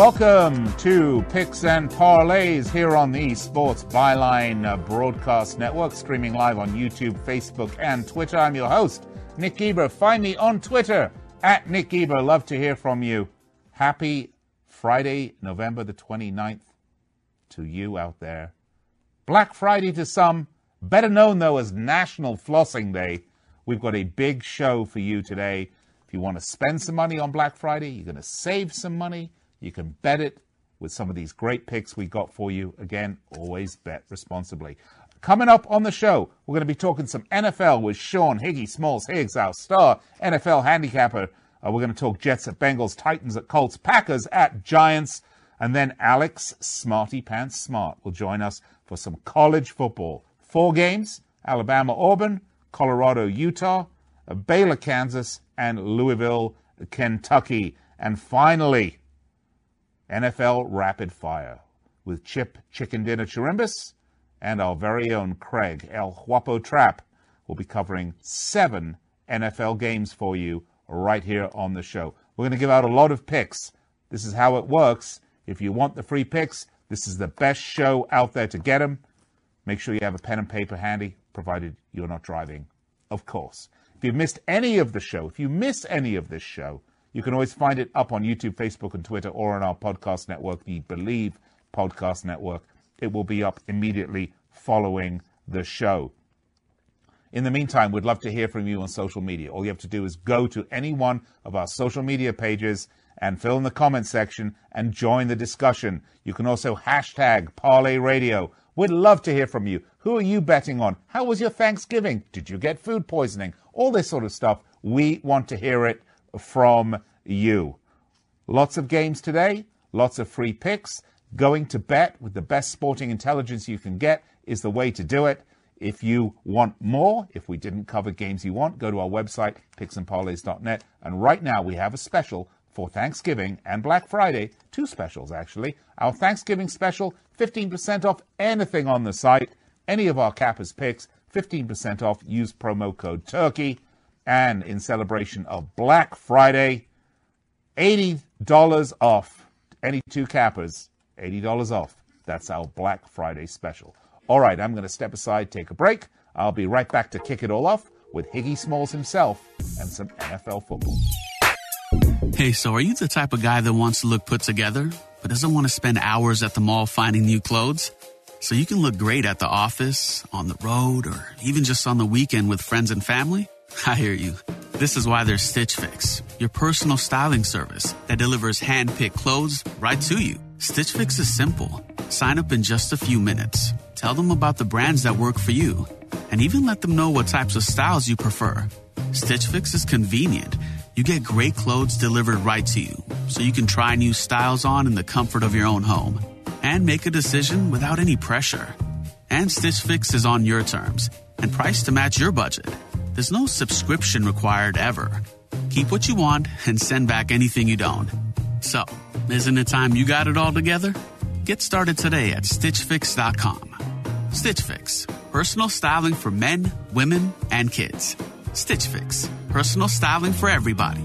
Welcome to Picks and Parlays here on the Sports Byline Broadcast Network, streaming live on YouTube, Facebook, and Twitter. I'm your host, Nick Eber. Find me on Twitter at Nick Eber. Love to hear from you. Happy Friday, November the 29th to you out there. Black Friday to some, better known though as National Flossing Day. We've got a big show for you today. If you want to spend some money on Black Friday, you're going to save some money you can bet it with some of these great picks we got for you. Again, always bet responsibly. Coming up on the show, we're going to be talking some NFL with Sean Higgy Smalls Higgs, our star NFL handicapper. Uh, we're going to talk Jets at Bengals, Titans at Colts, Packers at Giants, and then Alex Smarty Pants Smart will join us for some college football. Four games Alabama, Auburn, Colorado, Utah, Baylor, Kansas, and Louisville, Kentucky. And finally, NFL Rapid Fire with Chip Chicken Dinner Chirimbus and our very own Craig El Guapo Trap will be covering seven NFL games for you right here on the show. We're going to give out a lot of picks. This is how it works. If you want the free picks, this is the best show out there to get them. Make sure you have a pen and paper handy, provided you're not driving, of course. If you've missed any of the show, if you miss any of this show, you can always find it up on YouTube, Facebook, and Twitter, or on our podcast network, the Believe Podcast Network. It will be up immediately following the show. In the meantime, we'd love to hear from you on social media. All you have to do is go to any one of our social media pages and fill in the comment section and join the discussion. You can also hashtag Parlay Radio. We'd love to hear from you. Who are you betting on? How was your Thanksgiving? Did you get food poisoning? All this sort of stuff. We want to hear it from you. Lots of games today, lots of free picks. Going to bet with the best sporting intelligence you can get is the way to do it. If you want more, if we didn't cover games you want, go to our website, picksandparlays.net. And right now we have a special for Thanksgiving and Black Friday, two specials actually. Our Thanksgiving special, 15% off anything on the site, any of our Cappers picks, 15% off. Use promo code TURKEY. And in celebration of Black Friday, $80 off. Any two cappers, $80 off. That's our Black Friday special. All right, I'm going to step aside, take a break. I'll be right back to kick it all off with Higgy Smalls himself and some NFL football. Hey, so are you the type of guy that wants to look put together, but doesn't want to spend hours at the mall finding new clothes? So you can look great at the office, on the road, or even just on the weekend with friends and family? I hear you. This is why there's Stitch Fix, your personal styling service that delivers hand-picked clothes right to you. Stitch Fix is simple. Sign up in just a few minutes. Tell them about the brands that work for you, and even let them know what types of styles you prefer. Stitch Fix is convenient. You get great clothes delivered right to you, so you can try new styles on in the comfort of your own home and make a decision without any pressure. And Stitch Fix is on your terms and priced to match your budget. There's no subscription required ever. Keep what you want and send back anything you don't. So, isn't it time you got it all together? Get started today at StitchFix.com. Stitch Fix, personal styling for men, women, and kids. Stitch Fix, personal styling for everybody.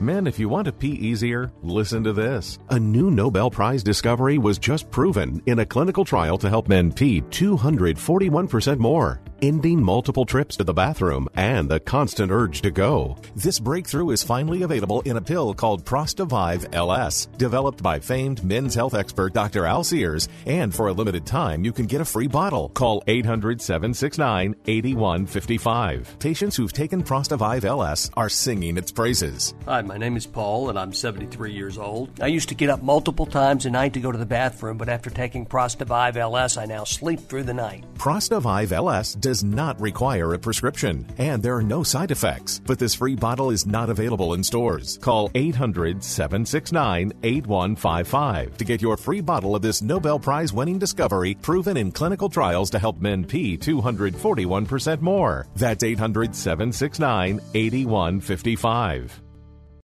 Men, if you want to pee easier, listen to this. A new Nobel Prize discovery was just proven in a clinical trial to help men pee 241% more ending multiple trips to the bathroom and the constant urge to go. This breakthrough is finally available in a pill called Prostavive LS, developed by famed men's health expert Dr. Al Sears, and for a limited time, you can get a free bottle. Call 800 769 8155. Patients who've taken Prostavive LS are singing its praises. Hi, my name is Paul, and I'm 73 years old. I used to get up multiple times a night to go to the bathroom, but after taking Prostavive LS, I now sleep through the night. Prostavive LS does not require a prescription, and there are no side effects. But this free bottle is not available in stores. Call 800 769 8155 to get your free bottle of this Nobel Prize winning discovery proven in clinical trials to help men pee 241% more. That's 800 769 8155.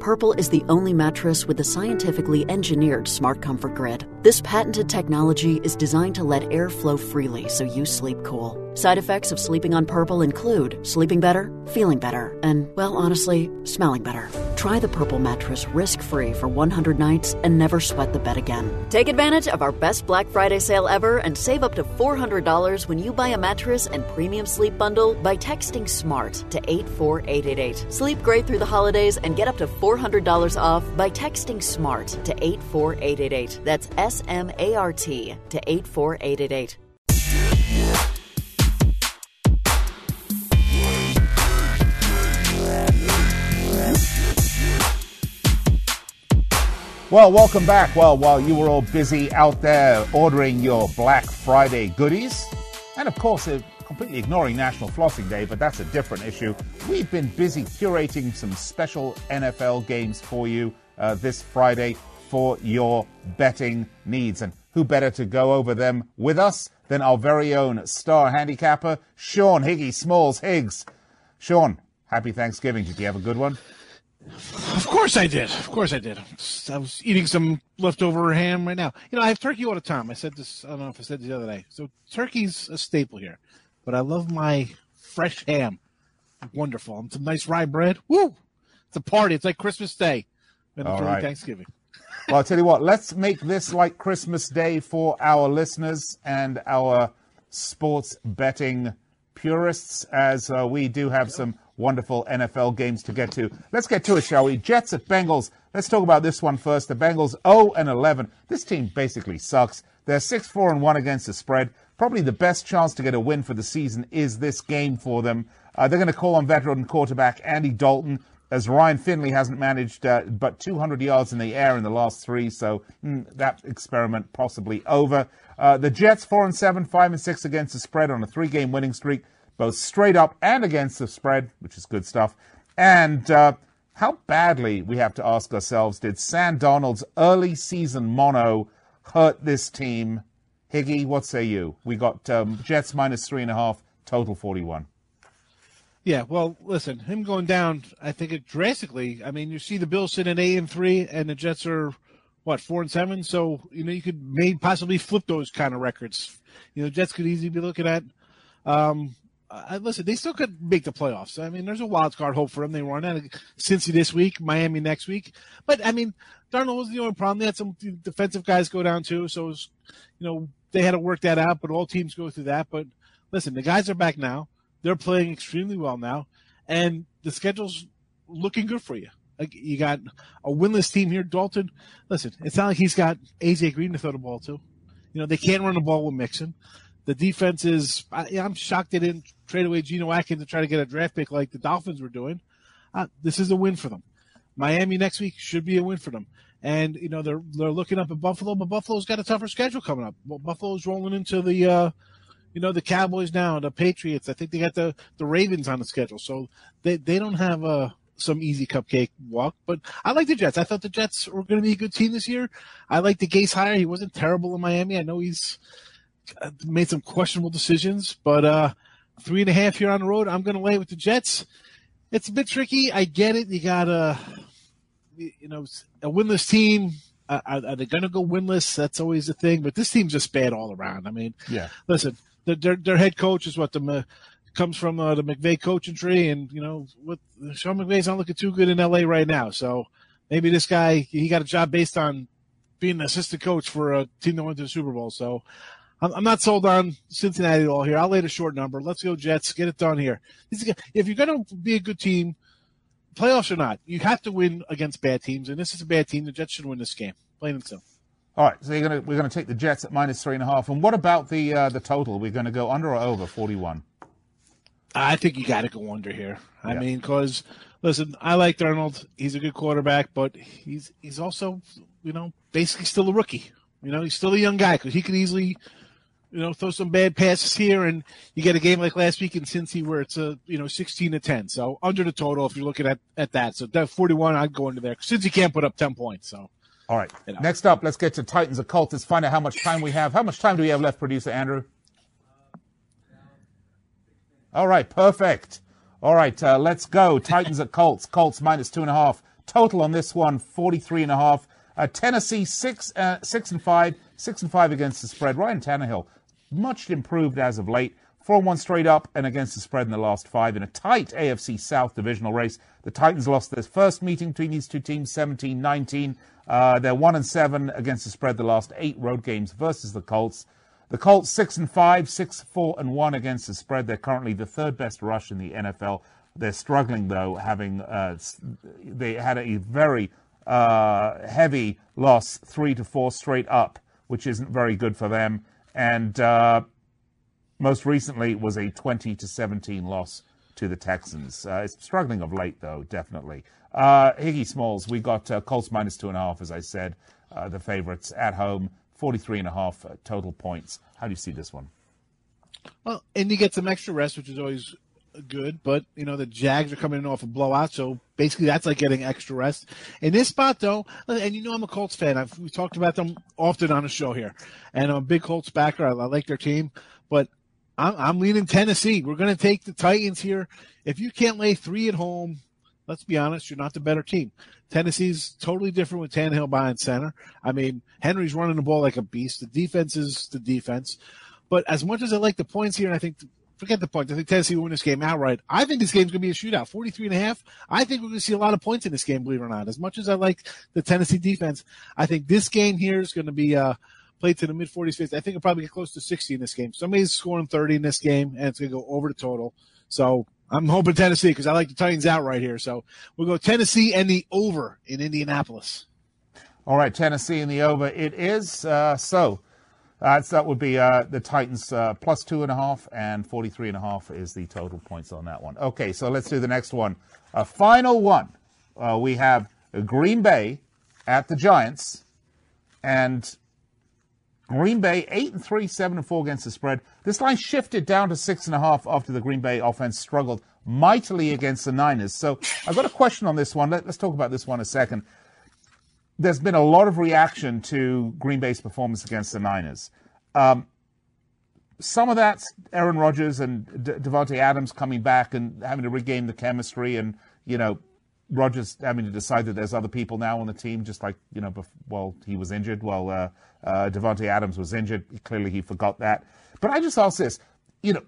Purple is the only mattress with a scientifically engineered smart comfort grid. This patented technology is designed to let air flow freely so you sleep cool. Side effects of sleeping on Purple include sleeping better, feeling better, and, well, honestly, smelling better. Try the Purple mattress risk free for 100 nights and never sweat the bed again. Take advantage of our best Black Friday sale ever and save up to $400 when you buy a mattress and premium sleep bundle by texting SMART to 84888. Sleep great through the holidays and get up to $400 off by texting SMART to 84888. That's S M A R T to 84888. Well, welcome back. Well, while you were all busy out there ordering your Black Friday goodies, and of course, uh, completely ignoring National Flossing Day, but that's a different issue, we've been busy curating some special NFL games for you uh, this Friday for your betting needs. And who better to go over them with us than our very own star handicapper, Sean Higgy Smalls Higgs. Sean, happy Thanksgiving. Did you have a good one? Of course I did. Of course I did. I was eating some leftover ham right now. You know, I have turkey all the time. I said this, I don't know if I said this the other day. So turkey's a staple here, but I love my fresh ham. Wonderful. And some nice rye bread. Woo! It's a party. It's like Christmas Day. And it's right. Thanksgiving. well, I'll tell you what, let's make this like Christmas Day for our listeners and our sports betting purists, as uh, we do have some wonderful NFL games to get to. Let's get to it, shall we? Jets at Bengals. Let's talk about this one first. The Bengals 0 and 11. This team basically sucks. They're 6 4 and 1 against the spread. Probably the best chance to get a win for the season is this game for them. Uh, they're going to call on veteran quarterback Andy Dalton, as Ryan Finley hasn't managed uh, but 200 yards in the air in the last three, so mm, that experiment possibly over. Uh, the Jets 4 and 7, 5 and 6 against the spread on a three game winning streak both straight up and against the spread, which is good stuff. And uh, how badly, we have to ask ourselves, did Sam Darnold's early season mono hurt this team? Higgy, what say you? We got um, Jets minus three and a half, total 41. Yeah, well, listen, him going down, I think it drastically. I mean, you see the Bills sitting at eight and three, and the Jets are what four and seven. So you know, you could maybe possibly flip those kind of records. You know, Jets could easily be looking at um, uh, listen, they still could make the playoffs. I mean, there's a wild card hope for them. They run out of Cincy this week, Miami next week. But I mean, Darnold was the only problem. They had some defensive guys go down too, so was, you know they had to work that out. But all teams go through that. But listen, the guys are back now. They're playing extremely well now, and the schedule's looking good for you. Like you got a winless team here, Dalton. Listen, it's not like he's got AJ Green to throw the ball to. You know they can't run the ball with Mixon. The defense is. I, am shocked they didn't trade away Geno Atkins to try to get a draft pick like the Dolphins were doing. Uh, this is a win for them. Miami next week should be a win for them. And you know they're they're looking up at Buffalo, but Buffalo's got a tougher schedule coming up. Well, Buffalo's rolling into the, uh, you know, the Cowboys now, the Patriots. I think they got the the Ravens on the schedule, so they they don't have a uh, some easy cupcake walk. But I like the Jets. I thought the Jets were going to be a good team this year. I like the Gase hire. He wasn't terrible in Miami. I know he's uh, made some questionable decisions, but uh, three and a half here on the road. I'm going to lay with the Jets. It's a bit tricky. I get it. You got a, you know, a winless team. Uh, are, are, they going to go winless? That's always the thing. But this team's just bad all around. I mean, yeah. Listen, their their head coach is what the comes from uh, the McVay coaching tree, and you know what Sean McVay's not looking too good in LA right now. So maybe this guy he got a job based on being an assistant coach for a team that went to the Super Bowl. So I'm, I'm not sold on Cincinnati at all here. I'll lay the short number. Let's go Jets. Get it done here. If you're going to be a good team, playoffs or not, you have to win against bad teams, and this is a bad team. The Jets should win this game. Plain and simple. All right, so you're gonna, we're going to take the Jets at minus three and a half. And what about the uh, the total? We're going to go under or over forty one. I think you got to go under here. I yeah. mean, because listen, I like Darnold. He's a good quarterback, but he's he's also, you know, basically still a rookie. You know, he's still a young guy because he could easily, you know, throw some bad passes here, and you get a game like last week in Cincy where it's a you know sixteen to ten. So under the total if you're looking at at that. So that forty one, I'd go under there since he can't put up ten points. So. All right. You know. Next up, let's get to Titans at Colts. Find out how much time we have. How much time do we have left, producer Andrew? All right, perfect. All right, uh, let's go. Titans at Colts. Colts minus two and a half. Total on this one, 43 and a half. Uh, Tennessee six, uh, six and five, six and five against the spread. Ryan Tannehill, much improved as of late. Four and one straight up and against the spread in the last five in a tight AFC South divisional race. The Titans lost their first meeting between these two teams, 17-19. Uh, they're one and seven against the spread the last eight road games versus the Colts. The Colts six and five, six four and one against the spread. They're currently the third best rush in the NFL. They're struggling though, having uh, they had a very uh, heavy loss, three to four straight up, which isn't very good for them. And uh, most recently was a twenty to seventeen loss to the Texans. Uh, it's struggling of late though, definitely. Uh, Higgy Smalls, we got uh, Colts minus two and a half, as I said, the favorites at home. 43 and a half uh, total points. How do you see this one? Well, and you get some extra rest, which is always good, but you know the Jags are coming in off a blowout, so basically that's like getting extra rest. In this spot, though, and you know I'm a Colts fan. I've we talked about them often on the show here, and I'm a big Colts backer. I, I like their team, but I'm, I'm leaning Tennessee. We're going to take the Titans here. If you can't lay three at home, let's be honest, you're not the better team. Tennessee's totally different with Tannehill behind center. I mean, Henry's running the ball like a beast. The defense is the defense. But as much as I like the points here, and I think forget the point. I think Tennessee will win this game outright. I think this game's going to be a shootout, 43 and a half. I think we're going to see a lot of points in this game, believe it or not. As much as I like the Tennessee defense, I think this game here is going to be uh, played to the mid 40s, 50s. I think it'll probably get close to 60 in this game. Somebody's scoring 30 in this game, and it's going to go over the total. So I'm hoping Tennessee because I like the Titans out right here. So we'll go Tennessee and the over in Indianapolis. All right, Tennessee and the over. It is uh, so. Uh, that would be uh, the Titans uh, plus two and a half, and 43 and a half is the total points on that one. Okay, so let's do the next one. A final one. Uh, we have Green Bay at the Giants, and Green Bay eight and three, seven and four against the spread. This line shifted down to six and a half after the Green Bay offense struggled mightily against the Niners. So I've got a question on this one. Let, us talk about this one a second. There's been a lot of reaction to Green Bay's performance against the Niners. Um, some of that's Aaron Rodgers and De- Davante Adams coming back and having to regain the chemistry and you know Rodgers having to decide that there's other people now on the team, just like you know, well, he was injured. Well, uh, uh, Davante Adams was injured. Clearly, he forgot that. But I just ask this: you know,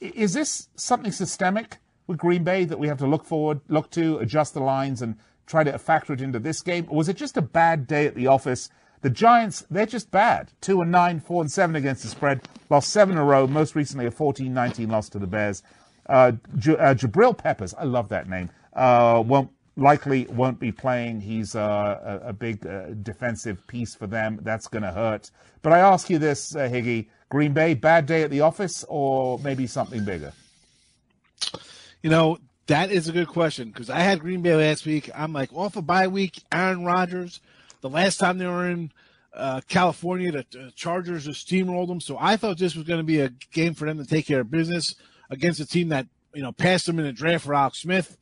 is this something systemic with Green Bay that we have to look forward, look to, adjust the lines, and try to factor it into this game? Or was it just a bad day at the office? The Giants, they're just bad. Two and nine, four and seven against the spread. Lost seven in a row. Most recently, a 14-19 loss to the Bears. Uh, uh, Jabril Peppers, I love that name uh, won't likely won't be playing. He's uh, a, a, big uh, defensive piece for them. That's going to hurt. But I ask you this, Higgy: Green Bay, bad day at the office, or maybe something bigger? You know, that is a good question because I had Green Bay last week. I'm like off a bye week. Aaron Rodgers. The last time they were in uh, California, the Chargers just steamrolled them. So I thought this was going to be a game for them to take care of business against a team that you know passed them in the draft for Alex Smith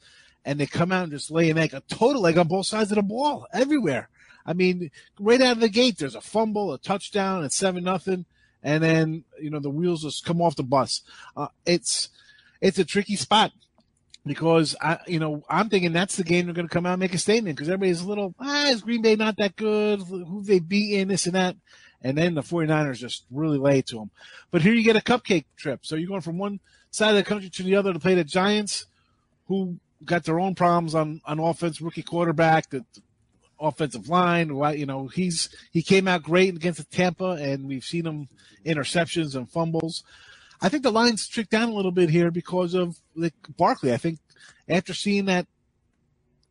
and they come out and just lay an egg, a total egg on both sides of the ball everywhere. I mean, right out of the gate, there's a fumble, a touchdown, and seven nothing, and then you know the wheels just come off the bus. Uh, it's it's a tricky spot because I, you know, I'm thinking that's the game they're going to come out and make a statement because everybody's a little, ah, is Green Bay not that good? Who they beaten, this and that. And then the 49ers just really lay to them. But here you get a cupcake trip. So you're going from one side of the country to the other to play the Giants, who got their own problems on, on offense, rookie quarterback, the, the offensive line. You know, he's, he came out great against the Tampa and we've seen him interceptions and fumbles. I think the line's tricked down a little bit here because of like Barkley. I think after seeing that,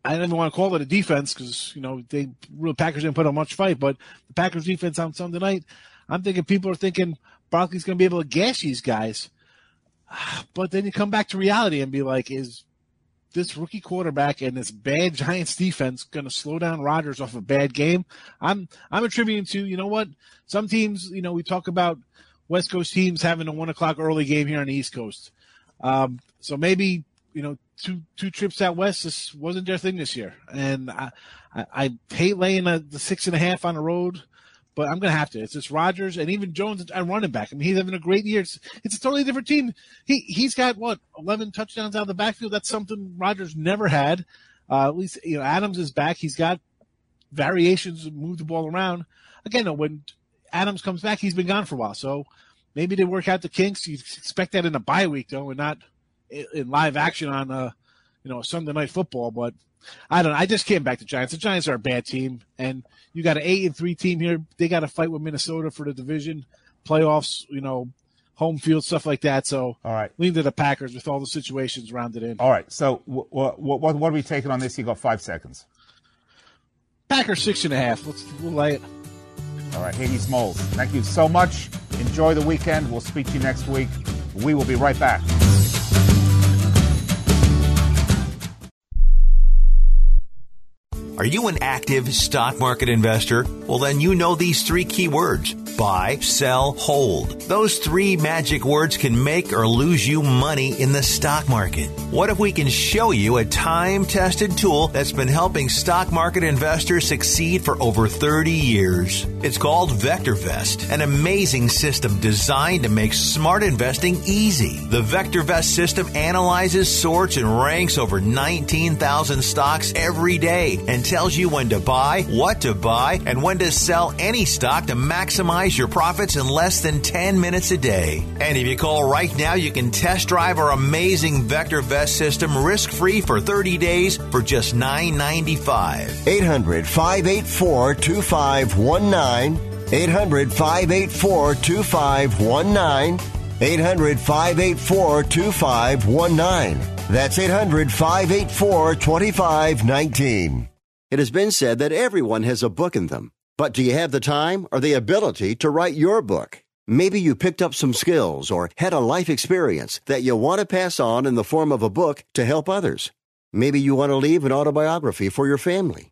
I don't even want to call it a defense because you know they the Packers didn't put on much fight, but the Packers defense on Sunday night, I'm thinking people are thinking Barkley's going to be able to gash these guys. But then you come back to reality and be like, is this rookie quarterback and this bad Giants defense going to slow down Rodgers off a bad game? I'm I'm attributing to you know what some teams you know we talk about West Coast teams having a one o'clock early game here on the East Coast. Um, so maybe you know two two trips out west this wasn't their thing this year, and I I, I hate laying a, the six and a half on the road, but I'm gonna have to. It's just Rodgers and Aaron Jones at running back. I mean, he's having a great year. It's, it's a totally different team. He he's got what 11 touchdowns out of the backfield. That's something Rodgers never had. Uh, at least you know Adams is back. He's got variations, move the ball around. Again, when Adams comes back, he's been gone for a while. So maybe they work out the kinks. You expect that in a bye week though, and not in live action on uh you know Sunday night football. But I don't know. I just came back to Giants. The Giants are a bad team, and you got an eight and three team here. They got to fight with Minnesota for the division, playoffs. You know, home field stuff like that. So all right, lean to the Packers with all the situations rounded in. All right. So what what what are we taking on this? You got five seconds. Packers six and a half. Let's we'll lay it. All right, Higgy Smalls, thank you so much. Enjoy the weekend. We'll speak to you next week. We will be right back. Are you an active stock market investor? Well, then you know these three key words buy, sell, hold. Those three magic words can make or lose you money in the stock market. What if we can show you a time tested tool that's been helping stock market investors succeed for over 30 years? It's called VectorVest, an amazing system designed to make smart investing easy. The VectorVest system analyzes, sorts, and ranks over 19,000 stocks every day and tells you when to buy, what to buy, and when to sell any stock to maximize your profits in less than 10 minutes a day. And if you call right now, you can test drive our amazing VectorVest system risk free for 30 days for just $9.95. 800 584 2519. 800 584 2519. 800 584 2519. That's 800 584 2519. It has been said that everyone has a book in them. But do you have the time or the ability to write your book? Maybe you picked up some skills or had a life experience that you want to pass on in the form of a book to help others. Maybe you want to leave an autobiography for your family.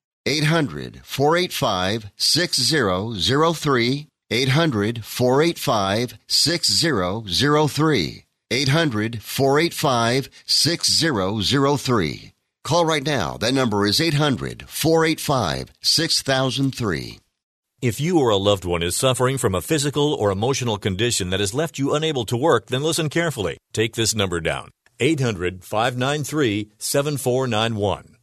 800 485 6003. 800 485 6003. 800 485 6003. Call right now. That number is 800 485 6003. If you or a loved one is suffering from a physical or emotional condition that has left you unable to work, then listen carefully. Take this number down 800 593 7491.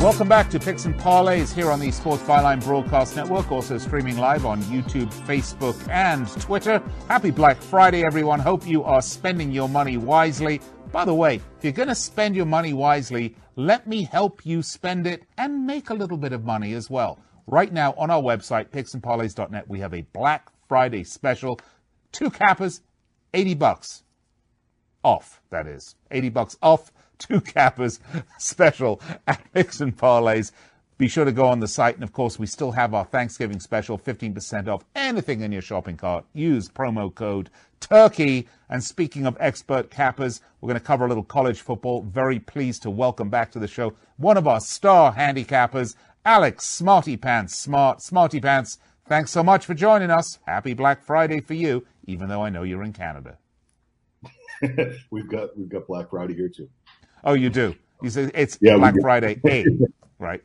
Welcome back to Picks and Parlays here on the Sports Byline Broadcast Network, also streaming live on YouTube, Facebook, and Twitter. Happy Black Friday, everyone. Hope you are spending your money wisely. By the way, if you're going to spend your money wisely, let me help you spend it and make a little bit of money as well. Right now on our website, picksandparlays.net, we have a Black Friday special. Two cappers, 80 bucks off, that is. 80 bucks off two cappers special at Picks and Parlays. Be sure to go on the site. And of course, we still have our Thanksgiving special 15% off anything in your shopping cart. Use promo code Turkey. And speaking of expert cappers, we're going to cover a little college football. Very pleased to welcome back to the show one of our star handicappers, Alex Smarty Pants. Smart, Smarty Pants. Thanks so much for joining us. Happy Black Friday for you, even though I know you're in Canada. we've got we've got Black Friday here too. Oh, you do. You say it's yeah, Black Friday A, right?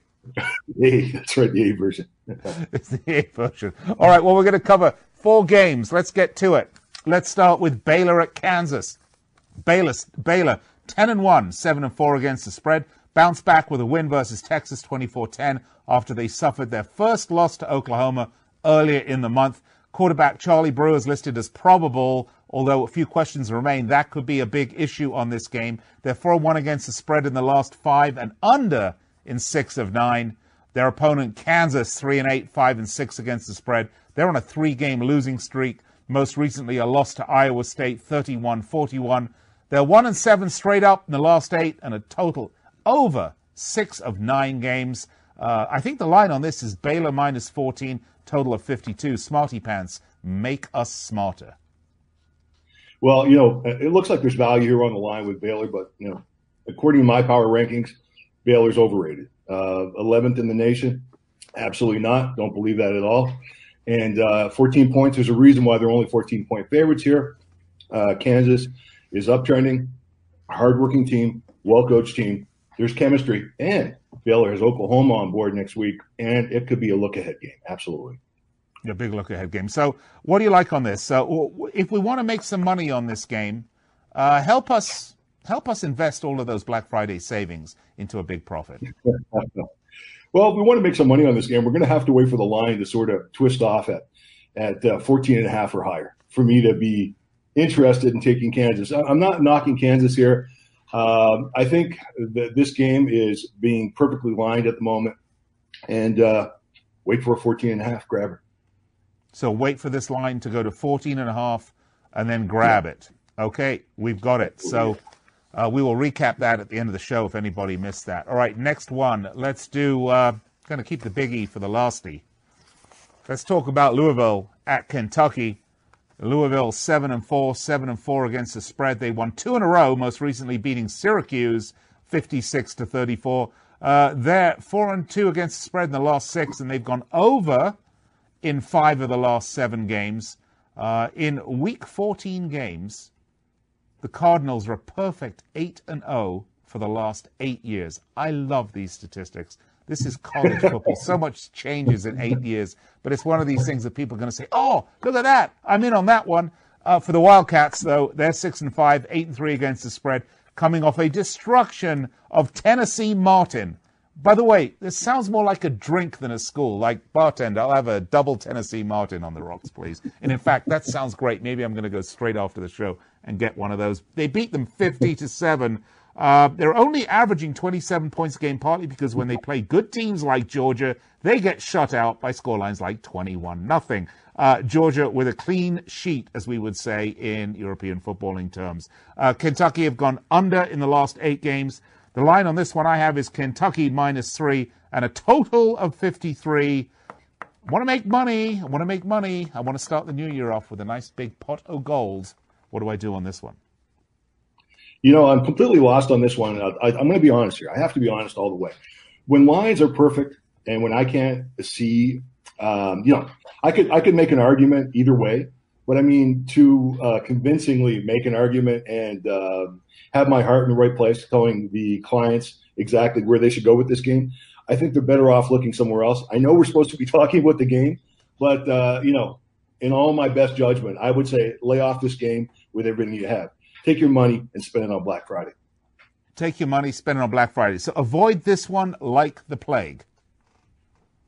A, that's right, the A version. it's the A version. All right. Well, we're going to cover four games. Let's get to it. Let's start with Baylor at Kansas. Baylor, Baylor, ten and one, seven and four against the spread. Bounce back with a win versus Texas, 24-10, after they suffered their first loss to Oklahoma earlier in the month. Quarterback Charlie Brewer is listed as probable although a few questions remain. That could be a big issue on this game. They're 4 1 against the spread in the last five and under in six of nine. Their opponent, Kansas, 3 and 8, 5 and 6 against the spread. They're on a three game losing streak. Most recently, a loss to Iowa State, 31 41. They're 1 and 7 straight up in the last eight and a total over six of nine games. Uh, I think the line on this is Baylor minus 14, total of 52. Smarty Pants, make us smarter. Well, you know, it looks like there's value here on the line with Baylor, but you know, according to my power rankings, Baylor's overrated. Uh, 11th in the nation, absolutely not. Don't believe that at all. And uh, 14 points. There's a reason why they're only 14 point favorites here. Uh, Kansas is uptrending, hardworking team, well coached team. There's chemistry, and Baylor has Oklahoma on board next week, and it could be a look ahead game. Absolutely a big look ahead game. So, what do you like on this? So, if we want to make some money on this game, uh, help us help us invest all of those Black Friday savings into a big profit. well, if we want to make some money on this game, we're going to have to wait for the line to sort of twist off at at uh, 14 and a half or higher for me to be interested in taking Kansas. I'm not knocking Kansas here. Um, I think that this game is being perfectly lined at the moment, and uh, wait for a 14 and a half grabber. So wait for this line to go to 14 and a half and then grab it. Okay, we've got it. So uh, we will recap that at the end of the show if anybody missed that. All right, next one. Let's do, uh, going to keep the biggie for the lasty. Let's talk about Louisville at Kentucky. Louisville seven and four, seven and four against the spread. They won two in a row, most recently beating Syracuse 56 to 34. Uh, they're four and two against the spread in the last six, and they've gone over in five of the last seven games. Uh, in week 14 games, the Cardinals are a perfect 8 and 0 for the last eight years. I love these statistics. This is college football. So much changes in eight years, but it's one of these things that people are going to say, "Oh, look at that! I'm in on that one." Uh, for the Wildcats, though, they're six and five, eight and three against the spread, coming off a destruction of Tennessee Martin. By the way, this sounds more like a drink than a school. Like bartender, I'll have a double Tennessee Martin on the rocks, please. And in fact, that sounds great. Maybe I'm going to go straight after the show and get one of those. They beat them 50 to seven. Uh, they're only averaging 27 points a game, partly because when they play good teams like Georgia, they get shut out by scorelines like 21 nothing. Uh, Georgia with a clean sheet, as we would say in European footballing terms. Uh, Kentucky have gone under in the last eight games. The line on this one I have is Kentucky minus three and a total of 53. I want to make money. I want to make money. I want to start the new year off with a nice big pot of gold. What do I do on this one? You know, I'm completely lost on this one. I, am going to be honest here. I have to be honest all the way. When lines are perfect and when I can't see, um, you know, I could I could make an argument either way. But I mean, to uh, convincingly make an argument and uh, have my heart in the right place, telling the clients exactly where they should go with this game, I think they're better off looking somewhere else. I know we're supposed to be talking about the game, But uh, you know, in all my best judgment, I would say lay off this game with everything you have. Take your money and spend it on Black Friday. Take your money, spend it on Black Friday. So avoid this one like the plague.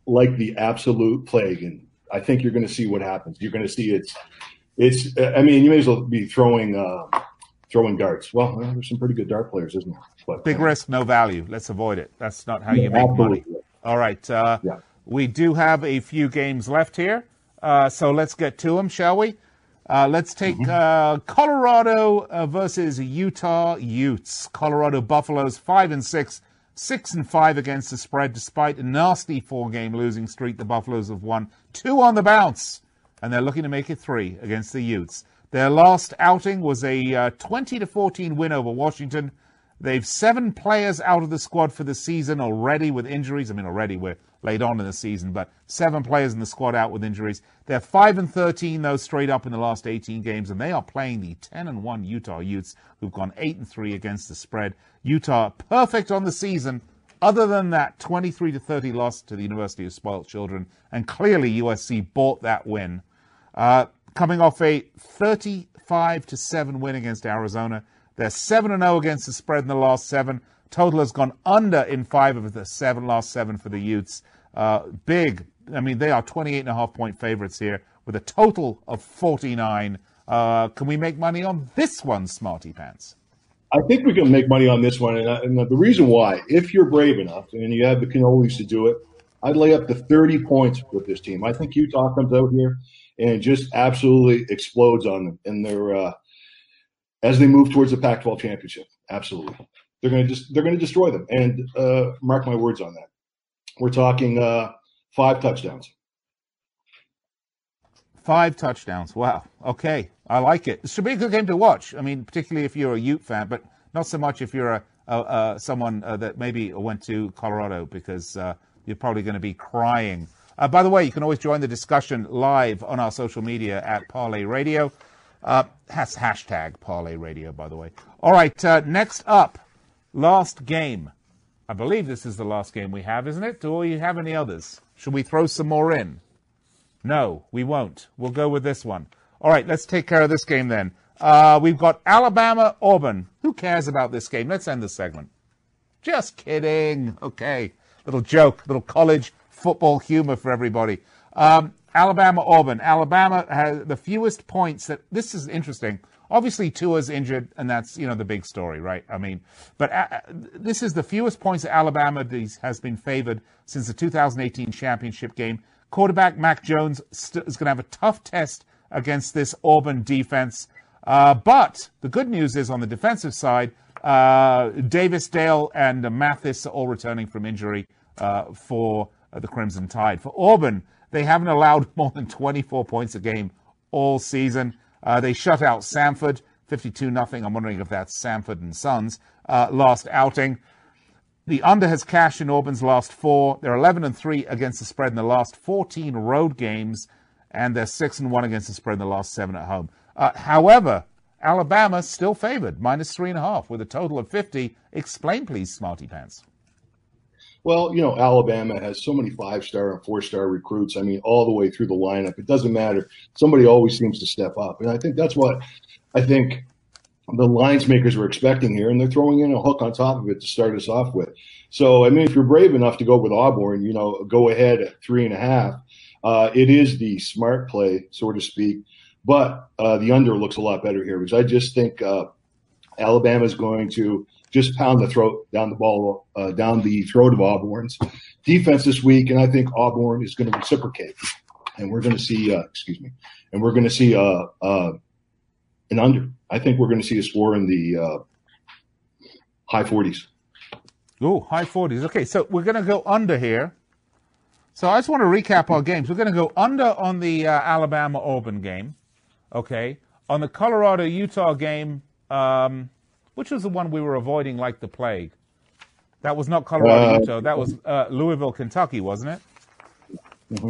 Like the absolute plague, and I think you're going to see what happens. You're going to see it's, it's. I mean, you may as well be throwing, uh, throwing darts. Well, well, there's some pretty good dart players, isn't there? But, Big uh, risk, no value. Let's avoid it. That's not how you make absolutely. money. All right. Uh, yeah. We do have a few games left here. Uh, so let's get to them, shall we? Uh, let's take mm-hmm. uh, Colorado versus Utah Utes. Colorado Buffaloes five and six, six and five against the spread, despite a nasty four-game losing streak. The Buffaloes have won two on the bounce, and they're looking to make it three against the Utes. Their last outing was a uh, 20 to 14 win over Washington. They've seven players out of the squad for the season already with injuries. I mean, already we're late on in the season, but seven players in the squad out with injuries. They're five and thirteen though straight up in the last 18 games, and they are playing the 10 and one Utah Utes, who've gone eight and three against the spread. Utah perfect on the season. Other than that, 23 to 30 loss to the University of Spoiled Children, and clearly USC bought that win. Uh, coming off a 35 to seven win against Arizona. They're 7 and 0 against the spread in the last seven. Total has gone under in five of the seven last seven for the Utes. Uh, big. I mean, they are 28 and a half point favorites here with a total of 49. Uh, can we make money on this one, Smarty Pants? I think we can make money on this one. And, and the reason why, if you're brave enough and you have the cannolis to do it, I'd lay up to 30 points with this team. I think Utah comes out here and just absolutely explodes on them. And they're, uh, as they move towards the Pac-12 championship. Absolutely, they're going to just they're going to destroy them. And uh, mark my words on that. We're talking uh, five touchdowns. Five touchdowns. Wow. Okay, I like it. It should be a good game to watch. I mean, particularly if you're a Ute fan, but not so much if you're a, a, a someone uh, that maybe went to Colorado because uh, you're probably going to be crying. Uh, by the way, you can always join the discussion live on our social media at Parlay Radio. Uh, has hashtag Parlay Radio, by the way. All right, uh, next up, last game. I believe this is the last game we have, isn't it? Do you have any others? Should we throw some more in? No, we won't. We'll go with this one. All right, let's take care of this game then. Uh, we've got Alabama Auburn. Who cares about this game? Let's end the segment. Just kidding. Okay, little joke, little college football humor for everybody. Um, Alabama Auburn. Alabama has the fewest points that this is interesting. Obviously, Tua's injured, and that's you know the big story, right? I mean, but uh, this is the fewest points that Alabama has been favored since the 2018 championship game. Quarterback Mac Jones st- is going to have a tough test against this Auburn defense. Uh, but the good news is on the defensive side, uh, Davis, Dale, and Mathis are all returning from injury uh, for the Crimson Tide. For Auburn, they haven't allowed more than 24 points a game all season. Uh, they shut out Samford, 52 nothing. I'm wondering if that's Samford and Sons uh, last outing. The under has cashed in Auburn's last four. They're 11 and three against the spread in the last 14 road games, and they're six and one against the spread in the last seven at home. Uh, however, Alabama still favored, minus three and a half, with a total of 50. Explain, please, Smarty Pants. Well, you know, Alabama has so many five star and four star recruits. I mean, all the way through the lineup. It doesn't matter. Somebody always seems to step up. And I think that's what I think the lines makers were expecting here. And they're throwing in a hook on top of it to start us off with. So, I mean, if you're brave enough to go with Auburn, you know, go ahead at three and a half. Uh, it is the smart play, so to speak. But uh, the under looks a lot better here because I just think uh, Alabama is going to just pound the throat down the ball uh, down the throat of Auburn's defense this week, and I think Auburn is going to reciprocate, and we're going to see uh, excuse me, and we're going to see uh, uh, an under. I think we're going to see a score in the uh, high forties. Oh, high forties. Okay, so we're going to go under here. So I just want to recap our games. We're going to go under on the uh, Alabama Auburn game. Okay, on the Colorado Utah game. Um, which was the one we were avoiding like the plague? That was not Colorado, uh, Utah. That was uh, Louisville, Kentucky, wasn't it? Mm-hmm.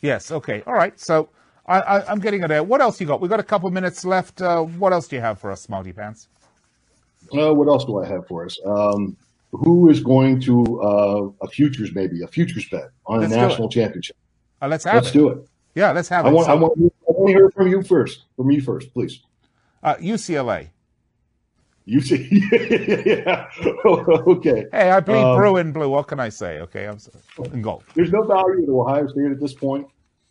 Yes. Okay. All right. So I, am getting it there. What else you got? We got a couple minutes left. Uh, what else do you have for us, Smarty Pants? Uh, what else do I have for us? Um, who is going to uh, a futures maybe a futures bet on Let's a national championship? Uh, let's have Let's it. do it. Yeah, let's have I it. want, So, I want, I want to hear from you first. From you first, please. uh, UCLA. You see, yeah. okay. Hey, I bleed Um, blue and blue. What can I say? Okay, I'm sorry. In gold. There's no value to Ohio State at this point,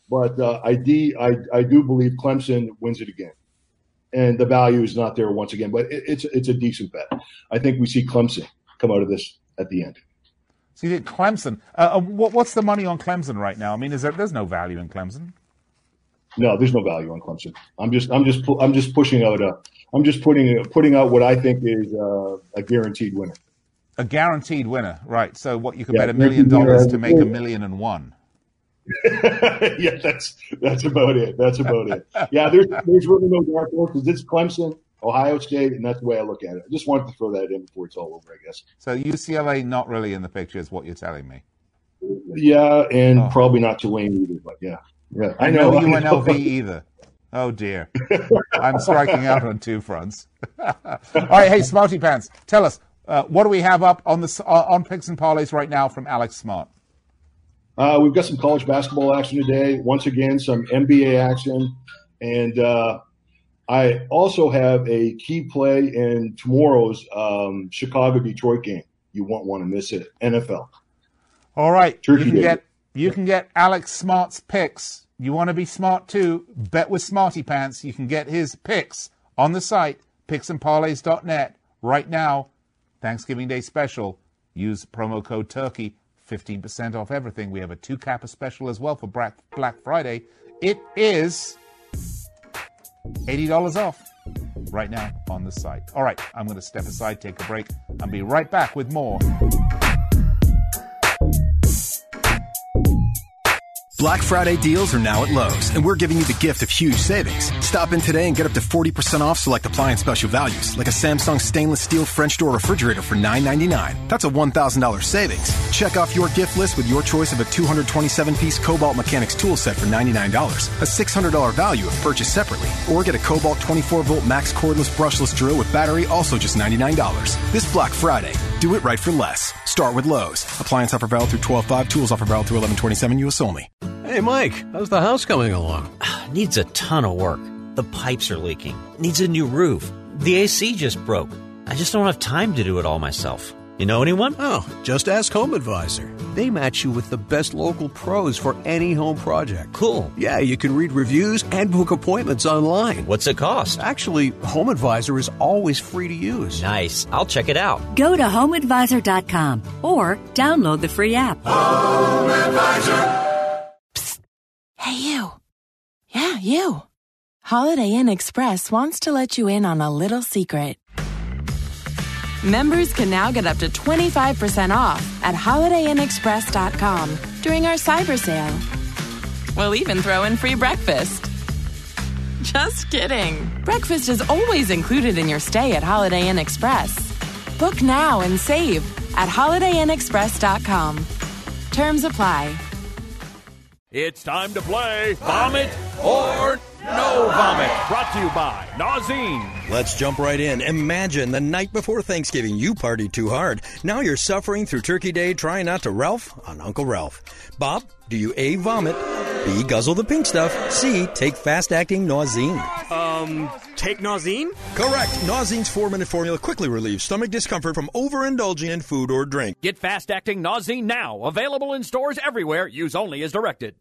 but uh, I, de- I I do believe Clemson wins it again, and the value is not there once again. But it, it's it's a decent bet. I think we see Clemson come out of this at the end. So you think Clemson? Uh, uh, what, what's the money on Clemson right now? I mean, is there? There's no value in Clemson. No, there's no value on Clemson. I'm just I'm just I'm just pushing out a I'm just putting putting out what I think is uh, a guaranteed winner. A guaranteed winner, right? So what you could Yeah, bet a million dollars to make a million and one. yeah, that's that's about it. That's about it. Yeah, there's there's really no dark horses. It's Clemson, Ohio State, and that's the way I look at it. I just wanted to throw that in before it's all over. I guess. So UCLA not really in the picture, is what you're telling me. Yeah, and Oh. probably not Tulane either. But yeah, yeah, I And know. no I know. UNLV either. Oh dear, I'm striking out on two fronts. All right, hey Smarty Pants, tell us uh, what do we have up on the uh, on picks and parlays right now from Alex Smart? Uh, we've got some college basketball action today. Once again, some NBA action, and uh, I also have a key play in tomorrow's um, Chicago Detroit game. You won't want to miss it. NFL. All right, Turkey you can Day. get you can get Alex Smart's picks. You want to be smart too? Bet with Smarty Pants. You can get his picks on the site picksandparlays.net right now. Thanksgiving Day special. Use promo code Turkey. 15% off everything. We have a two capper special as well for Black Black Friday. It is $80 off right now on the site. All right, I'm going to step aside, take a break, and be right back with more. Black Friday deals are now at Lowe's, and we're giving you the gift of huge savings. Stop in today and get up to 40% off select appliance special values, like a Samsung stainless steel French door refrigerator for $9.99. That's a $1,000 savings. Check off your gift list with your choice of a 227 piece Kobalt Mechanics tool set for $99, a $600 value if purchased separately, or get a Kobalt 24 volt max cordless brushless drill with battery, also just $99. This Black Friday, do it right for less. Start with Lowe's. Appliance offer valid through 12 5, tools offer valid through 11 27 US only. Hey, Mike, how's the house coming along? Needs a ton of work. The pipes are leaking. Needs a new roof. The AC just broke. I just don't have time to do it all myself. You know anyone? Oh, just ask Home Advisor. They match you with the best local pros for any home project. Cool. Yeah, you can read reviews and book appointments online. What's it cost? Actually, Home Advisor is always free to use. Nice. I'll check it out. Go to homeadvisor.com or download the free app. Home Advisor. Hey, you. Yeah, you. Holiday Inn Express wants to let you in on a little secret. Members can now get up to 25% off at holidayinnexpress.com during our cyber sale. We'll even throw in free breakfast. Just kidding. Breakfast is always included in your stay at Holiday Inn Express. Book now and save at holidayinnexpress.com. Terms apply. It's time to play Vomit or No Vomit. Brought to you by Nauzene. Let's jump right in. Imagine the night before Thanksgiving you partied too hard. Now you're suffering through Turkey Day trying not to Ralph on Uncle Ralph. Bob, do you A, vomit, B, guzzle the pink stuff, C, take fast-acting Nauzene? Um, take Nauzene? Correct. Nauzene's four-minute formula quickly relieves stomach discomfort from overindulging in food or drink. Get fast acting Nauzene now. Available in stores everywhere. Use only as directed.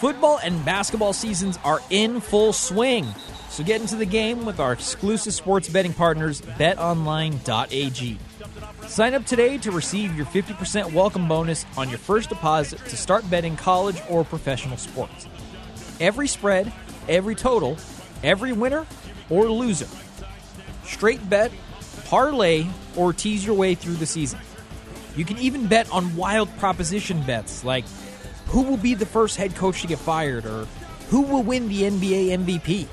Football and basketball seasons are in full swing. So get into the game with our exclusive sports betting partners, betonline.ag. Sign up today to receive your 50% welcome bonus on your first deposit to start betting college or professional sports. Every spread, every total, every winner or loser. Straight bet, parlay, or tease your way through the season. You can even bet on wild proposition bets like who will be the first head coach to get fired or who will win the NBA MVP.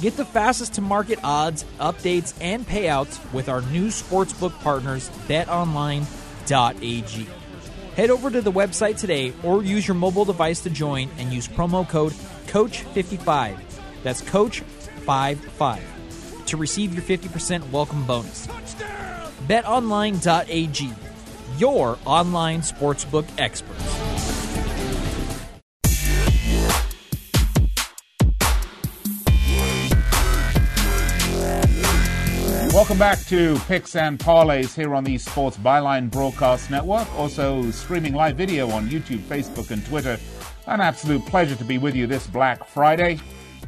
Get the fastest to market odds, updates, and payouts with our new sportsbook partners, betonline.ag. Head over to the website today or use your mobile device to join and use promo code COACH55. That's COACH55 to receive your 50% welcome bonus. BetOnline.ag, your online sportsbook experts. Welcome back to Picks and Parlays here on the Sports Byline Broadcast Network. Also streaming live video on YouTube, Facebook, and Twitter. An absolute pleasure to be with you this Black Friday.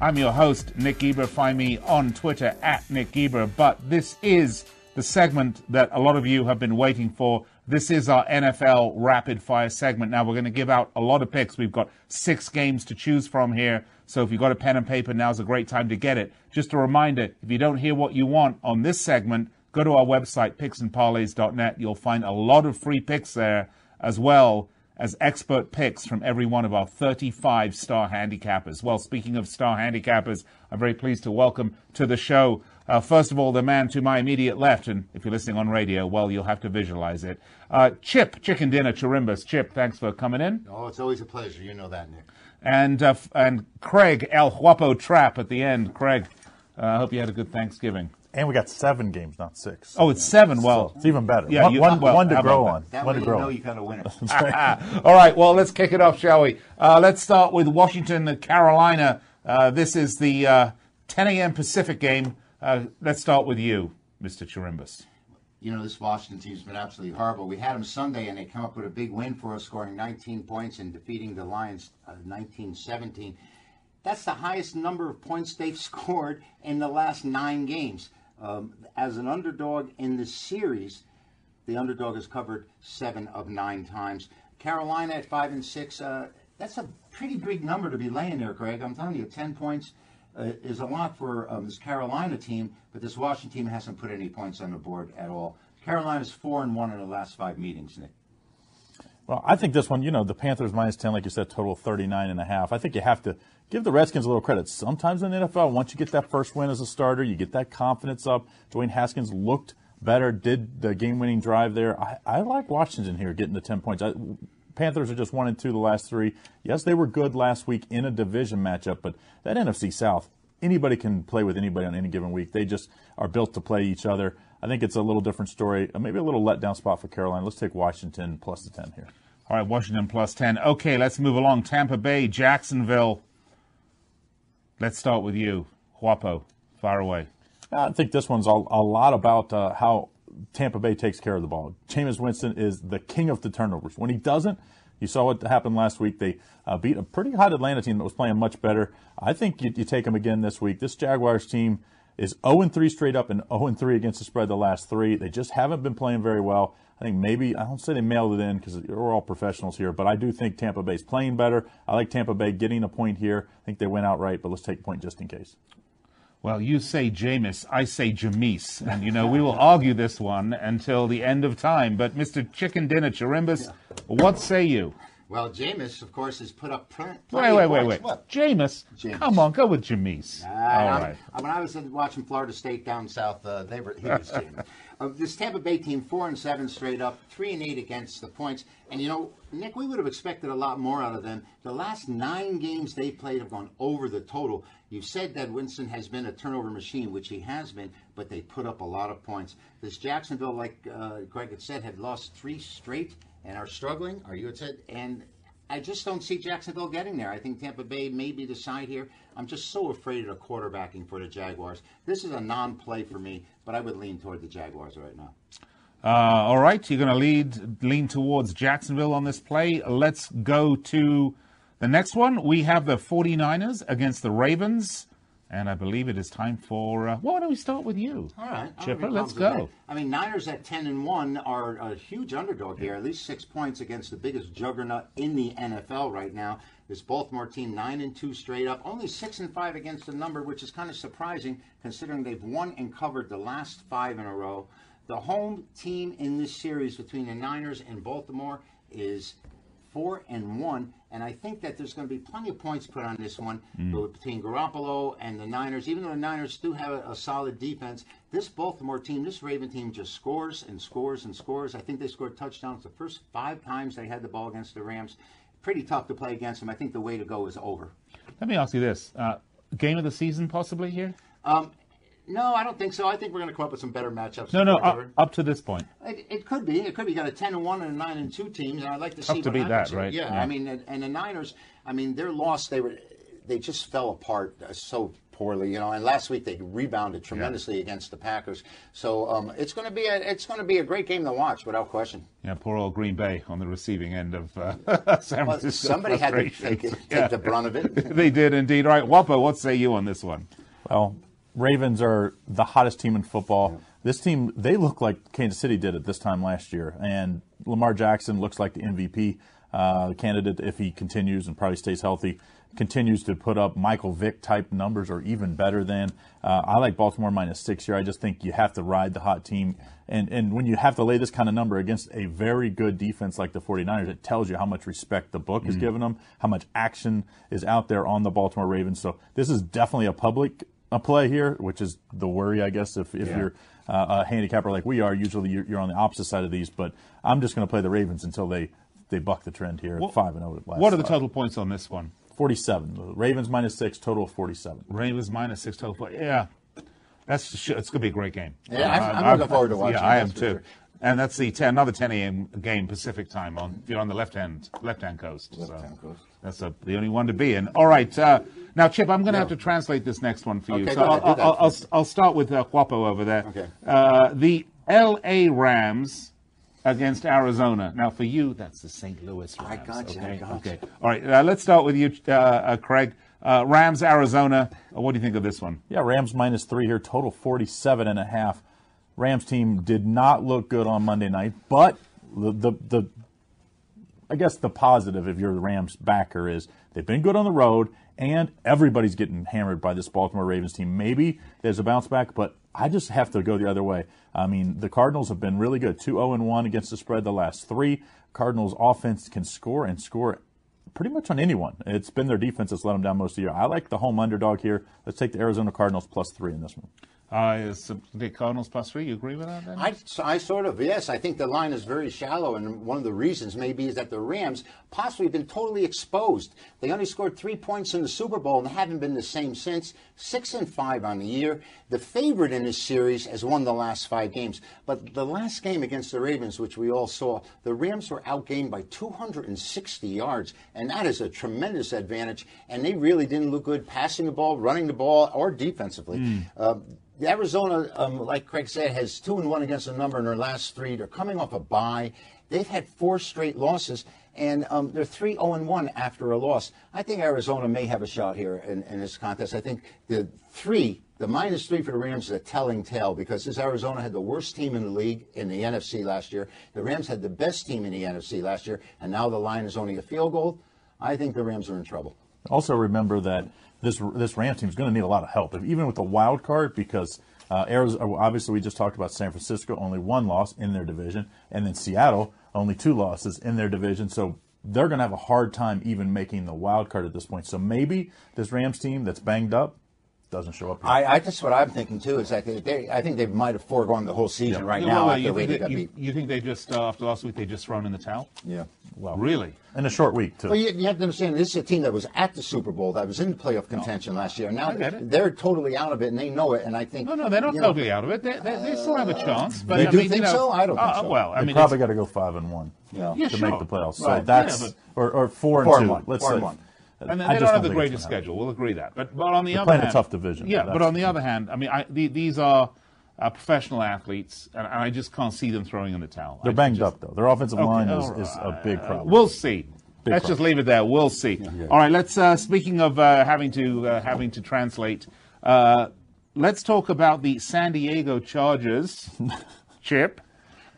I'm your host, Nick Geber. Find me on Twitter at Nick Geber. But this is the segment that a lot of you have been waiting for. This is our NFL rapid fire segment. Now we're going to give out a lot of picks. We've got six games to choose from here. So if you've got a pen and paper, now's a great time to get it. Just a reminder, if you don't hear what you want on this segment, go to our website, picksandparlays.net. You'll find a lot of free picks there, as well as expert picks from every one of our 35 star handicappers. Well, speaking of star handicappers, I'm very pleased to welcome to the show, uh, first of all, the man to my immediate left, and if you're listening on radio, well, you'll have to visualize it. Uh, Chip, Chicken Dinner Chirimbus. Chip, thanks for coming in. Oh, it's always a pleasure. You know that, Nick and uh, and Craig El Guapo Trap at the end. Craig, uh, I hope you had a good Thanksgiving. And we got seven games, not six. Oh, it's seven. Well, so it's even better. Yeah, one, you, one, well, one to grow on. That one way to grow. You know you got a winner. All right. Well, let's kick it off, shall we? Uh, let's start with Washington, the Carolina. Uh, this is the uh, 10 a.m. Pacific game. Uh, let's start with you, Mr. Chirimbus you know, this Washington team's been absolutely horrible. We had them Sunday, and they come up with a big win for us, scoring 19 points and defeating the Lions uh, 19-17. That's the highest number of points they've scored in the last nine games. Um, as an underdog in the series, the underdog has covered seven of nine times. Carolina at five and six. Uh, that's a pretty big number to be laying there, Greg. I'm telling you, 10 points uh, is a lot for um, this Carolina team, but this Washington team hasn't put any points on the board at all. Carolina's four and one in the last five meetings, Nick. Well, I think this one, you know, the Panthers minus 10, like you said, total 39 and a half. I think you have to give the Redskins a little credit. Sometimes in the NFL, once you get that first win as a starter, you get that confidence up. Dwayne Haskins looked better, did the game winning drive there. I, I, like Washington here getting the 10 points. I, Panthers are just one and two the last three. Yes, they were good last week in a division matchup, but that NFC South, anybody can play with anybody on any given week. They just are built to play each other. I think it's a little different story. Uh, maybe a little letdown spot for Carolina. Let's take Washington plus the 10 here. All right, Washington plus 10. Okay, let's move along. Tampa Bay, Jacksonville. Let's start with you. Guapo, far away. I think this one's a, a lot about uh, how Tampa Bay takes care of the ball. Jameis Winston is the king of the turnovers. When he doesn't, you saw what happened last week. They uh, beat a pretty hot Atlanta team that was playing much better. I think you, you take them again this week. This Jaguars team is 0 3 straight up and 0 3 against the spread the last three. They just haven't been playing very well. I think maybe, I don't say they mailed it in because we're all professionals here, but I do think Tampa Bay's playing better. I like Tampa Bay getting a point here. I think they went out right, but let's take a point just in case. Well, you say Jameis, I say Jameis. And, you know, we will argue this one until the end of time. But, Mr. Chicken Dinner Chirimbus, what say you? Well, Jameis, of course, has put up plenty Wait, wait, wait, wait. What? Jameis? Jameis? Come on, go with Jameis. Uh, All right. When I was watching Florida State down south, uh, they were, he was Jameis. uh, this Tampa Bay team, four and seven straight up, three and eight against the points. And, you know, Nick, we would have expected a lot more out of them. The last nine games they played have gone over the total. You said that Winston has been a turnover machine, which he has been, but they put up a lot of points. This Jacksonville, like uh, Greg had said, had lost three straight and are struggling. Are you said and I just don't see Jacksonville getting there. I think Tampa Bay may be the side here. I'm just so afraid of the quarterbacking for the Jaguars. This is a non-play for me, but I would lean toward the Jaguars right now. Uh, all right, you're going to lead lean towards Jacksonville on this play. Let's go to the next one. We have the 49ers against the Ravens. And I believe it is time for. Uh, well, why don't we start with you? All right, Chipper. Let's go. I mean, Niners at ten and one are a huge underdog here. At least six points against the biggest juggernaut in the NFL right now. This Baltimore team nine and two straight up, only six and five against the number, which is kind of surprising considering they've won and covered the last five in a row. The home team in this series between the Niners and Baltimore is four and one, and I think that there's going to be plenty of points put on this one mm. between Garoppolo and the Niners. Even though the Niners do have a, a, solid defense, this Baltimore team, this Raven team, just scores and scores and scores. I think they scored touchdowns the first five times they had the ball against the Rams. Pretty tough to play against them. I think the way to go is over. Let me ask you this: uh, game of the season, possibly here. Um, no, I don't think so. I think we're going to come up with some better matchups. No, no, up, up, to this point. It, it, could be. It could be. You got a ten and one and a nine and two teams, and I'd like to see. Tough to beat that, right? Yeah, yeah, I mean, and, and, the Niners. I mean, their loss. They were. They just fell apart uh, so poorly, you know. And last week they rebounded tremendously yeah. against the Packers. So um, it's going to be a it's going to be a great game to watch, without question. Yeah, poor old Green Bay on the receiving end of uh, San well, Francisco. somebody had to take, it, take yeah. the brunt of it. they did indeed. All right, Guapo, what say you on this one? Well, Ravens are the hottest team in football. Yeah. This team, they look like Kansas City did at this time last year, and Lamar Jackson looks like the MVP uh, candidate if he continues and probably stays healthy. Continues to put up Michael Vick type numbers or even better than. Uh, I like Baltimore minus six here. I just think you have to ride the hot team. And, and when you have to lay this kind of number against a very good defense like the 49ers, it tells you how much respect the book mm-hmm. is giving them, how much action is out there on the Baltimore Ravens. So this is definitely a public a play here, which is the worry, I guess, if, if yeah. you're uh, a handicapper like we are. Usually you're, you're, on the opposite side of these, but I'm just going to play the Ravens until they they buck the trend here at five and zero. Oh what are the total points on this one? Forty-seven. Ravens minus six. Total of forty-seven. Ravens minus six. Total. Yeah, that's it's going to be a great game. Yeah, I'm, I'm, I'm looking forward to watching. Yeah, I am too. Sure. And that's the 10, another 10 a.m. game Pacific time on you're on the left hand left hand coast. Left hand so coast. That's a, the only one to be in. All right, uh, now Chip, I'm going to no. have to translate this next one for you. Okay, so I'll, I'll, I'll, I'll, start with uh, Guapo over there. Okay. Uh, the L.A. Rams against Arizona. Now, for you, that's the St. Louis Rams. I got you. Okay. I got okay. All right. Uh, let's start with you, uh, uh, Craig. Uh, Rams, Arizona. Uh, what do you think of this one? Yeah, Rams minus three here, total 47 and a half. Rams team did not look good on Monday night, but the, the, the I guess the positive, if you're the Rams backer, is they've been good on the road, and everybody's getting hammered by this Baltimore Ravens team. Maybe there's a bounce back, but I just have to go the other way. I mean, the Cardinals have been really good 2 0 1 against the spread the last three. Cardinals offense can score and score pretty much on anyone. It's been their defense that's let them down most of the year. I like the home underdog here. Let's take the Arizona Cardinals plus three in this one. Uh, is the Cardinals plus three? You agree with that? I, I sort of yes. I think the line is very shallow, and one of the reasons maybe is that the Rams possibly have been totally exposed. They only scored three points in the Super Bowl and haven't been the same since. Six and five on the year. The favorite in this series has won the last five games, but the last game against the Ravens, which we all saw, the Rams were outgained by 260 yards, and that is a tremendous advantage. And they really didn't look good passing the ball, running the ball, or defensively. Mm. Uh, Arizona, um, like Craig said, has two and one against a number in their last three. They're coming off a bye. They've had four straight losses, and um, they're 3 and 1 after a loss. I think Arizona may have a shot here in, in, this contest. I think the three, the minus three for the Rams is a telling tale because this Arizona had the worst team in the league in the NFC last year. The Rams had the best team in the NFC last year, and now the line is only a field goal. I think the Rams are in trouble. Also, remember that this this Rams team is going to need a lot of help, even with the wild card, because uh, Arizona, obviously we just talked about San Francisco, only one loss in their division, and then Seattle, only two losses in their division. So they're going to have a hard time even making the wild card at this point. So maybe this Rams team that's banged up doesn't show up. I, I that's what I'm thinking too. Is that they, I think they might have foregone the whole season yeah. right no, now. you, think they, you, you, think they just uh, after last week they just thrown in the towel? Yeah. Well, really? In a short week too. Well, you, you, have to understand this is a team that was at the Super Bowl, that was in playoff contention no. last year. Now they're totally out of it, and they know it. And I think no, no, they're not totally know, out of it. They, they, they, still have a chance. But they I do mean, think you know, so. I don't think uh, so. Well, I they mean, probably got to go five and one yeah. to sure. make the playoffs. So that's yeah, or, or four, four and two. One. Let's four say. And. And they don't have the greatest schedule. We'll agree that. But but on the They're other playing hand, a tough division. Yeah, but on the other hand, I mean, I, the, these are uh, professional athletes, and I just can't see them throwing in the towel. They're I banged just, up though. Their offensive okay, line is, right. is a big problem. we'll see. Big let's problem. just leave it there. We'll see. Yeah. All right. Let's. Uh, speaking of uh, having to uh, having to translate, uh, let's talk about the San Diego Chargers. Chip.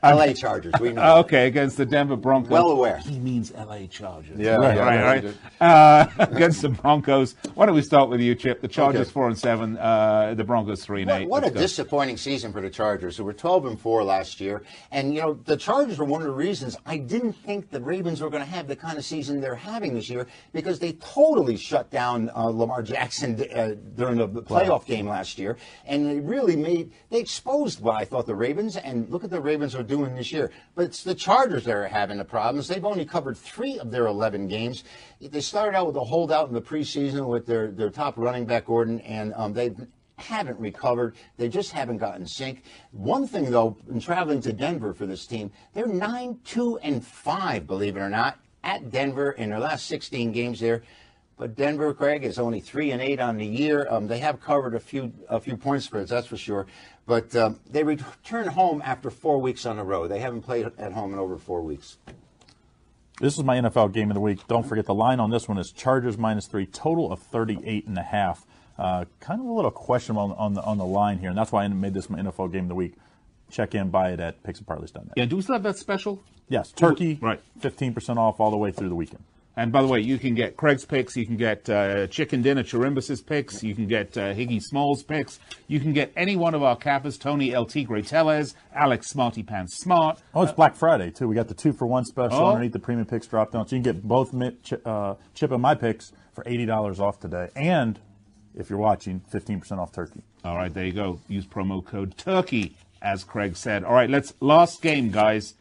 L.A. Chargers. We know. Uh, okay, against the Denver Broncos. Well aware. He means L.A. Chargers. Yeah, right, yeah, right, right. Uh, against the Broncos. Why don't we start with you, Chip? The Chargers Okay. four and seven. Uh, the Broncos three and What, eight. what a Let's go. disappointing season for the Chargers, who were 12 and 4 last year. And, you know, the Chargers were one of the reasons I didn't think the Ravens were going to have the kind of season they're having this year because they totally shut down uh, Lamar Jackson uh, during the playoff game last year. And they really made, they exposed what I thought the Ravens, and look at the Ravens are doing this year. But it's the Chargers that are having the problems. They've only covered three of their 11 games. They started out with a holdout in the preseason with their, their top running back, Gordon, and um, they've haven't recovered. They just haven't gotten sync. One thing, though, in traveling to Denver for this team, they're 9 2 and 5, believe it or not, at Denver in their last 16 games there. But Denver, Craig, is only three and eight on the year. Um, they have covered a few a few point spreads, that's for sure. But um, they return home after four weeks on the road. They haven't played at home in over four weeks. This is my NFL game of the week. Don't forget the line on this one is Chargers minus three, total of 38 and a half. Uh, kind of a little question on, on, the on the line here, and that's why I made this my NFL game of the week. Check in, buy it at picksandparlays.net. Yeah, do we still have that special? Yes, turkey, right, 15% off all the way through the weekend. And by the way, you can get Craig's picks, you can get uh, Chicken Dinner Chirimbus's picks, you can get uh, Higgy Small's picks, you can get any one of our cappers, Tony El Tigre Tellez, Alex Smarty Pants Smart. Oh, it's Black Friday, too. We got the two for one special oh. underneath the premium picks drop down. So you can get both uh, Chip and my picks for $80 off today. And if you're watching, 15% off turkey. All right, there you go. Use promo code TURKEY, as Craig said. All right, let's, last game, guys.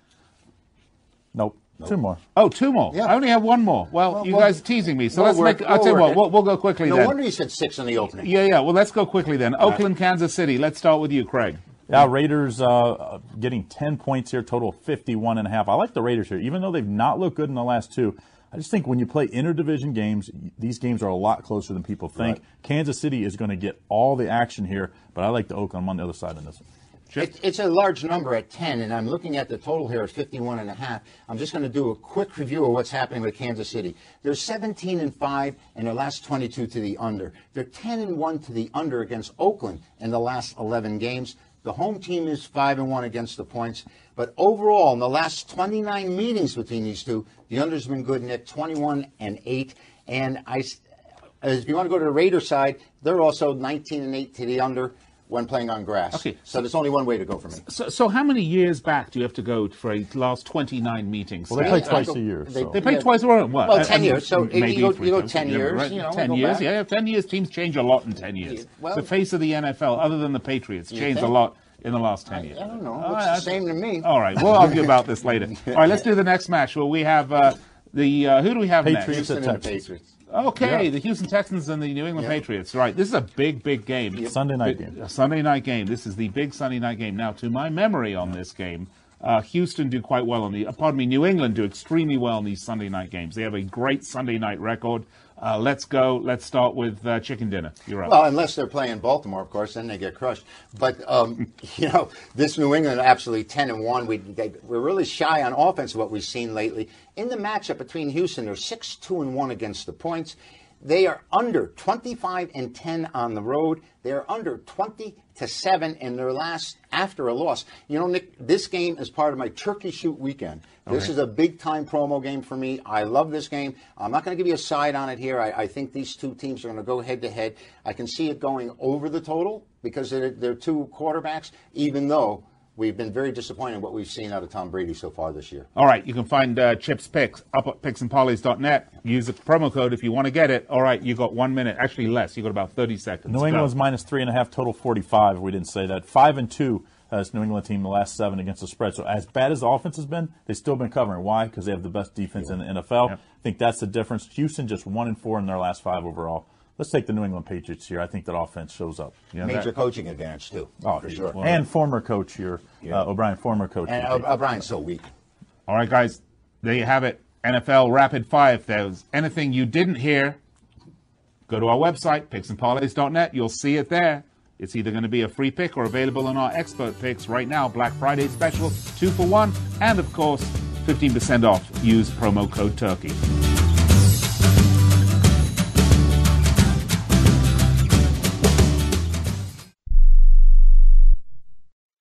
Nope. Two more. Oh, two more. Yeah. I only have one more. Well, well you well, guys are teasing me, so let's make. I'll tell you what. We'll, we'll, go quickly. No then. wonder you said six in the opening. Yeah, yeah. Well, let's go quickly then. All Oakland, right. Kansas City. Let's start with you, Craig. Yeah, Raiders uh, getting 10 points here, total 51 and a half. I like the Raiders here, even though they've not looked good in the last two. I just think when you play interdivision games, these games are a lot closer than people think. Right. Kansas City is going to get all the action here, but I like the Oakland I'm on the other side in this one. It, it's a large number at 10, and I'm looking at the total here at 51 and a half. I'm just going to do a quick review of what's happening with Kansas City. They're 17 and 5 in their last 22 to the under. They're 10 and 1 to the under against Oakland in the last 11 games. The home team is 5 and 1 against the points. But overall, in the last 29 meetings between these two, the under's been good, Nick, 21 and 8. And I, if you want to go to the Raider side, they're also 19 and 8 to the under when playing on grass. Okay. So there's only one way to go for me. So, so how many years back do you have to go for a last 29 meetings? Well, they play twice a year. They, so. they play yeah. twice a year. What? Well, 10 years. So maybe you go, you go 10 years. Right. You know, 10 years, back. yeah. 10 years. Teams change a lot in 10 years. Well, the face of the NFL, other than the Patriots, changed a lot in the last 10 years. I, I don't know. Looks the same to me. All right. We'll argue about this later. All right, let's do the next match. Well, we have uh, the, uh, who do we have Patriots next? At Patriots. Okay, yeah. the Houston Texans and the New England yeah. Patriots. Right, this is a big, big game. Yep. Sunday night big, game. Sunday night game. This is the big Sunday night game. Now, to my memory on this game, uh, Houston do quite well on the. Uh, pardon me, New England do extremely well in these Sunday night games. They have a great Sunday night record. Uh, let's go. Let's start with uh, chicken dinner. You're up. Well, unless they're playing Baltimore, of course, then they get crushed. But um, you know, this New England absolutely ten and one. We they, we're really shy on offense. What we've seen lately in the matchup between Houston, they're six two and one against the points. They are under 25 and 10 on the road. They are under 20 to 7 in their last after a loss. You know, Nick, this game is part of my turkey shoot weekend. This okay. is a big time promo game for me. I love this game. I'm not going to give you a side on it here. I, I think these two teams are going to go head to head. I can see it going over the total because they're, they're two quarterbacks, even though we've been very disappointed in what we've seen out of Tom Brady so far this year. All right, you can find uh, Chip's picks up at picksandparlays.net. Use the promo code if you want to get it. All right, you got one minute, actually less. You got about thirty seconds. New England's minus three and a half, total forty-five. We didn't say that, five and two. Uh, this New England team the last seven against the spread. So as bad as the offense has been, they've still been covering. Why? Because they have the best defense in the NFL. Yep. I think that's the difference. Houston just one and four in their last five overall. Let's take the New England Patriots here. I think that offense shows up. You know, Major that, coaching advantage too. Oh, for sure. And former coach here, yeah. uh, O'Brien, former coach. And O'Brien's so weak. All right, guys, there you have it. NFL Rapid Fire. If there's anything you didn't hear, go to our website, picksandparlays.net. You'll see it there. It's either going to be a free pick or available on our expert picks right now. Black Friday special, two for one, and of course, 15% off. Use promo code TURKEY.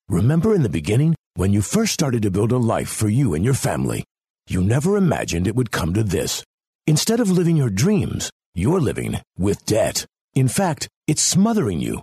Remember in the beginning, when you first started to build a life for you and your family, you never imagined it would come to this. Instead of living your dreams, you're living with debt. In fact, it's smothering you.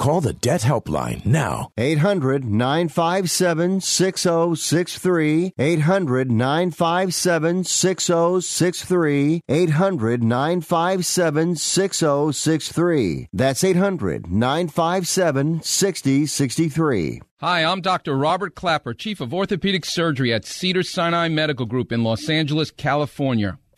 Call the Debt Helpline now. 800 957 6063. 800 957 6063. 800 957 6063. That's 800 957 6063. Hi, I'm Dr. Robert Klapper, Chief of Orthopedic Surgery at Cedars-Sinai Medical Group in Los Angeles, California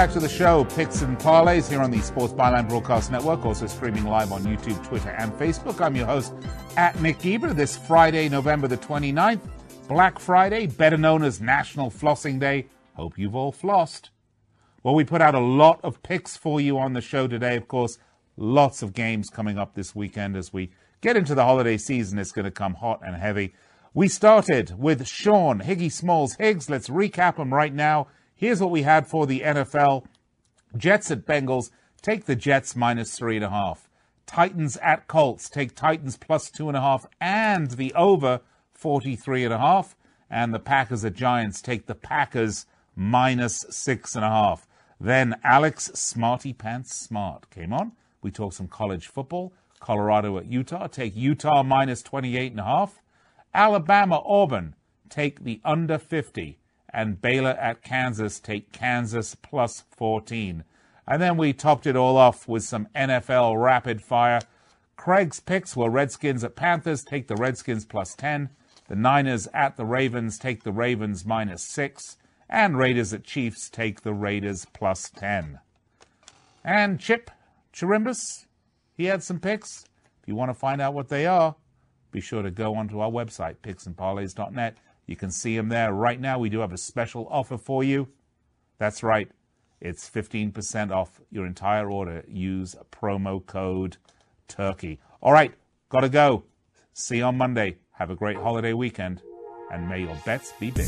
Back to the show, Picks and Parlays here on the Sports Byline Broadcast Network, also streaming live on YouTube, Twitter, and Facebook. I'm your host at Nick Eber, This Friday, November the 29th, Black Friday, better known as National Flossing Day. Hope you've all flossed. Well, we put out a lot of picks for you on the show today. Of course, lots of games coming up this weekend as we get into the holiday season. It's going to come hot and heavy. We started with Sean Higgy Smalls Higgs. Let's recap them right now. Here's what we had for the NFL Jets at Bengals, take the Jets minus three and a half. Titans at Colts, take Titans plus two and a half and the over 43 and a half. And the Packers at Giants, take the Packers minus six and a half. Then Alex Smarty Pants Smart came on. We talked some college football. Colorado at Utah, take Utah minus 28 and a half. Alabama Auburn, take the under 50 and Baylor at Kansas take Kansas plus 14. And then we topped it all off with some NFL rapid fire. Craig's picks were Redskins at Panthers, take the Redskins plus 10. The Niners at the Ravens, take the Ravens minus 6. And Raiders at Chiefs, take the Raiders plus 10. And Chip Chirimbus, he had some picks. If you want to find out what they are, be sure to go onto our website, picksandparlays.net. You can see them there. Right now, we do have a special offer for you. That's right. It's 15% off your entire order. Use promo code TURKEY. All right, gotta go. See you on Monday. Have a great holiday weekend, and may your bets be big.